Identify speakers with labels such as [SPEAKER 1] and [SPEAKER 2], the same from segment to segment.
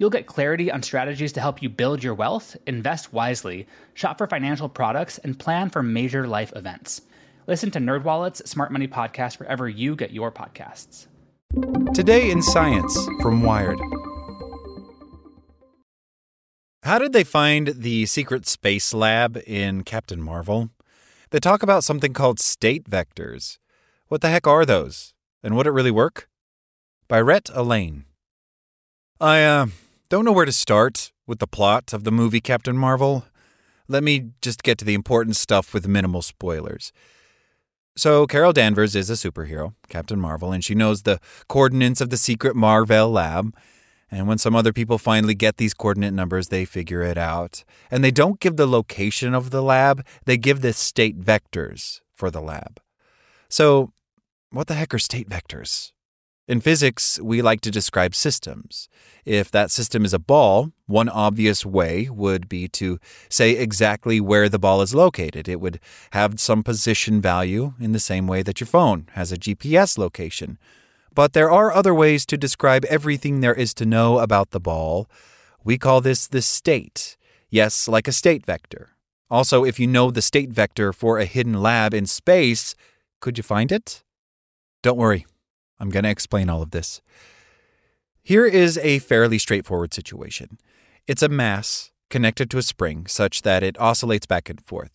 [SPEAKER 1] You'll get clarity on strategies to help you build your wealth, invest wisely, shop for financial products, and plan for major life events. Listen to NerdWallet's Smart Money Podcast wherever you get your podcasts.
[SPEAKER 2] Today in Science from Wired. How did they find the secret space lab in Captain Marvel? They talk about something called state vectors. What the heck are those? And would it really work? By Rhett Allain. I uh, don't know where to start with the plot of the movie Captain Marvel. Let me just get to the important stuff with minimal spoilers. So, Carol Danvers is a superhero, Captain Marvel, and she knows the coordinates of the secret Mar-Vell lab. And when some other people finally get these coordinate numbers, they figure it out. And they don't give the location of the lab, they give the state vectors for the lab. So, what the heck are state vectors? In physics, we like to describe systems. If that system is a ball, one obvious way would be to say exactly where the ball is located. It would have some position value in the same way that your phone has a GPS location. But there are other ways to describe everything there is to know about the ball. We call this the state. Yes, like a state vector. Also, if you know the state vector for a hidden lab in space, could you find it? Don't worry, I'm going to explain all of this. Here is a fairly straightforward situation it's a mass connected to a spring such that it oscillates back and forth.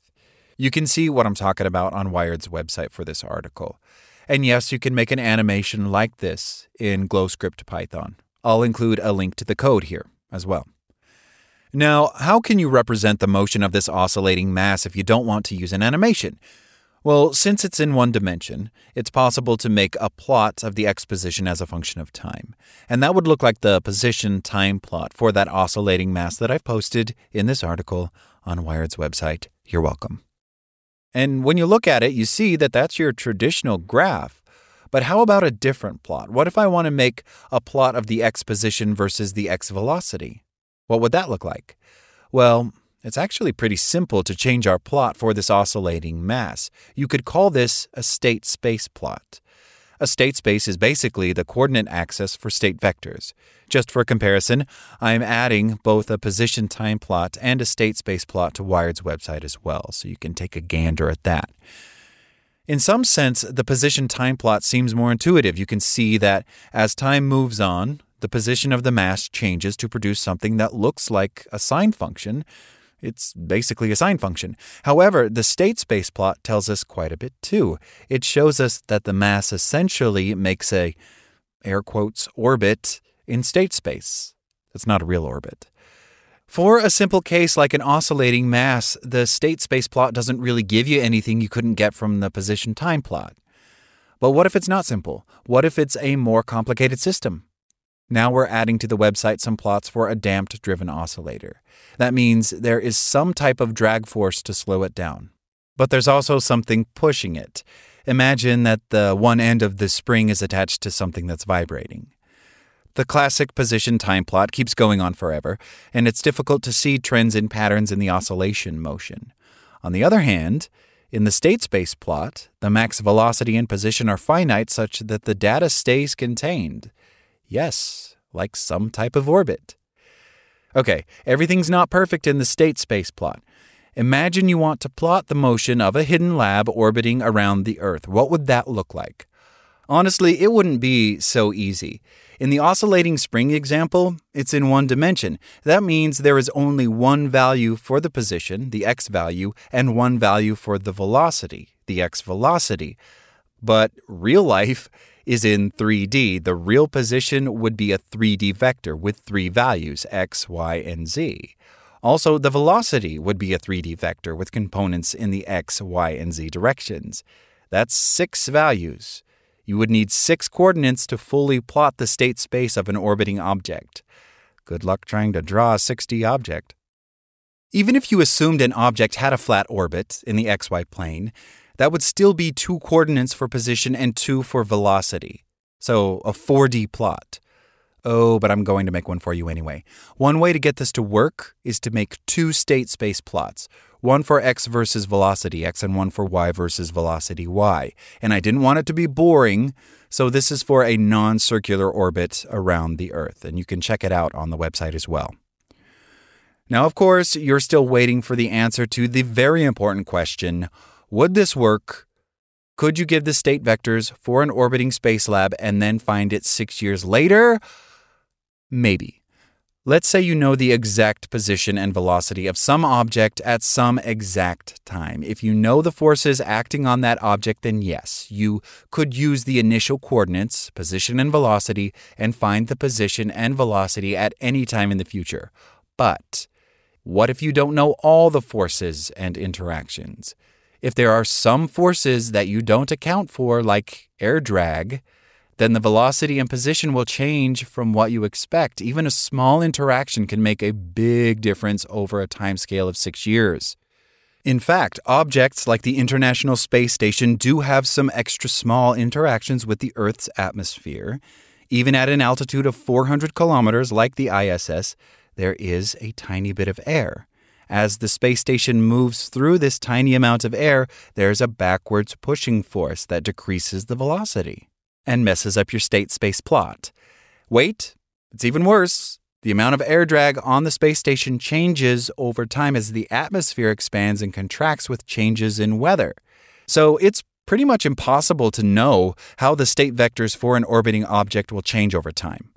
[SPEAKER 2] You can see what I'm talking about on Wired's website for this article. And yes, you can make an animation like this in GlowScript Python. I'll include a link to the code here as well. Now, how can you represent the motion of this oscillating mass if you don't want to use an animation? Well, since it's in one dimension, it's possible to make a plot of the x position as a function of time. And that would look like the position time plot for that oscillating mass that I've posted in this article on Wired's website. You're welcome. And when you look at it, you see that that's your traditional graph. But how about a different plot? What if I want to make a plot of the x position versus the x velocity? What would that look like? Well, it's actually pretty simple to change our plot for this oscillating mass. You could call this a state space plot. A state space is basically the coordinate axis for state vectors. Just for comparison, I'm adding both a position time plot and a state space plot to Wired's website as well, so you can take a gander at that. In some sense, the position time plot seems more intuitive. You can see that as time moves on, the position of the mass changes to produce something that looks like a sine function, it's basically a sine function. However, the state space plot tells us quite a bit too. It shows us that the mass essentially makes a air quotes orbit in state space. It's not a real orbit. For a simple case like an oscillating mass, the state space plot doesn't really give you anything you couldn't get from the position time plot. But what if it's not simple? What if it's a more complicated system? Now we're adding to the website some plots for a damped driven oscillator. That means there is some type of drag force to slow it down. But there's also something pushing it. Imagine that the one end of the spring is attached to something that's vibrating. The classic position time plot keeps going on forever, and it's difficult to see trends and patterns in the oscillation motion. On the other hand, in the state space plot, the max velocity and position are finite such that the data stays contained. Yes, like some type of orbit. Okay, everything's not perfect in the state space plot. Imagine you want to plot the motion of a hidden lab orbiting around the Earth. What would that look like? Honestly, it wouldn't be so easy. In the oscillating spring example, it's in one dimension. That means there is only one value for the position, the x value, and one value for the velocity, the x velocity. But real life is in 3D. The real position would be a 3D vector with three values, x, y, and z. Also, the velocity would be a 3D vector with components in the x, y, and z directions. That's six values. You would need six coordinates to fully plot the state space of an orbiting object. Good luck trying to draw a 6D object. Even if you assumed an object had a flat orbit in the xy plane, that would still be two coordinates for position and two for velocity. So a 4D plot. Oh, but I'm going to make one for you anyway. One way to get this to work is to make two state space plots one for x versus velocity x and one for y versus velocity y. And I didn't want it to be boring, so this is for a non circular orbit around the Earth. And you can check it out on the website as well. Now, of course, you're still waiting for the answer to the very important question Would this work? Could you give the state vectors for an orbiting space lab and then find it six years later? Maybe. Let's say you know the exact position and velocity of some object at some exact time. If you know the forces acting on that object, then yes, you could use the initial coordinates, position and velocity, and find the position and velocity at any time in the future. But what if you don't know all the forces and interactions? If there are some forces that you don't account for, like air drag, then the velocity and position will change from what you expect. Even a small interaction can make a big difference over a timescale of six years. In fact, objects like the International Space Station do have some extra small interactions with the Earth's atmosphere. Even at an altitude of 400 kilometers, like the ISS, there is a tiny bit of air. As the space station moves through this tiny amount of air, there's a backwards pushing force that decreases the velocity and messes up your state space plot. Wait, it's even worse. The amount of air drag on the space station changes over time as the atmosphere expands and contracts with changes in weather. So it's pretty much impossible to know how the state vectors for an orbiting object will change over time.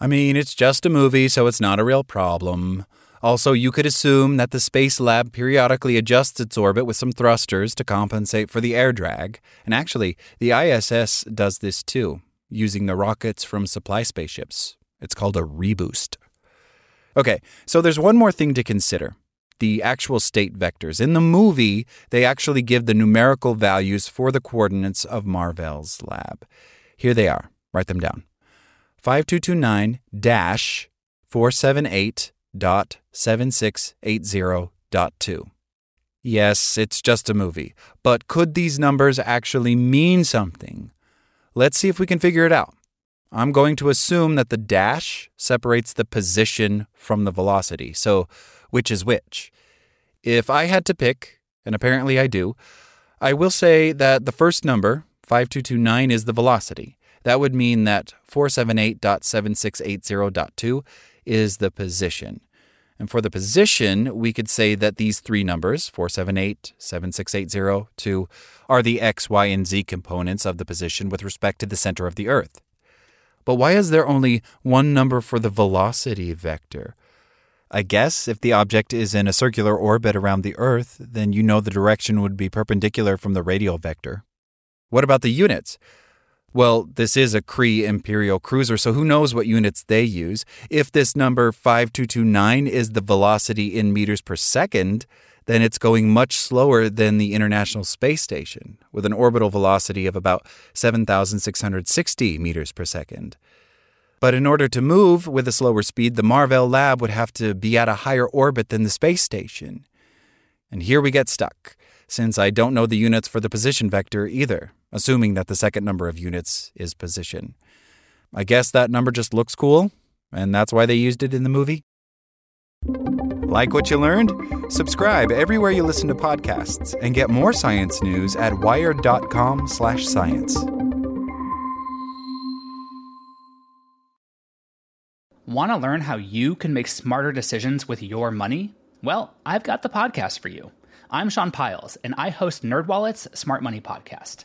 [SPEAKER 2] I mean, it's just a movie, so it's not a real problem. Also, you could assume that the Space Lab periodically adjusts its orbit with some thrusters to compensate for the air drag. And actually, the ISS does this too, using the rockets from supply spaceships. It's called a reboost. Okay, so there's one more thing to consider the actual state vectors. In the movie, they actually give the numerical values for the coordinates of Mar-Vell's lab. Here they are. Write them down 5229 478 7680.2. Yes, it's just a movie, but could these numbers actually mean something? Let's see if we can figure it out. I'm going to assume that the dash separates the position from the velocity, so which is which? If I had to pick, and apparently I do, I will say that the first number, 5229, is the velocity. That would mean that 478.7680.2 is the position. And for the position, we could say that these three numbers, 478, 7680, 2, are the x, y, and z components of the position with respect to the center of the Earth. But why is there only one number for the velocity vector? I guess if the object is in a circular orbit around the Earth, then you know the direction would be perpendicular from the radial vector. What about the units? Well, this is a Kree Imperial cruiser, so who knows what units they use. If this number 5229 is the velocity in meters per second, then it's going much slower than the International Space Station, with an orbital velocity of about 7,660 meters per second. But in order to move with a slower speed, the Mar-Vell lab would have to be at a higher orbit than the space station. And here we get stuck, since I don't know the units for the position vector either assuming that the second number of units is position. I guess that number just looks cool, and that's why they used it in the movie. Like what you learned? Subscribe everywhere you listen to podcasts and get more science news at wired.com/science.
[SPEAKER 1] Want to learn how you can make smarter decisions with your money? Well, I've got the podcast for you. I'm Sean Pyles, and I host NerdWallet's Smart Money Podcast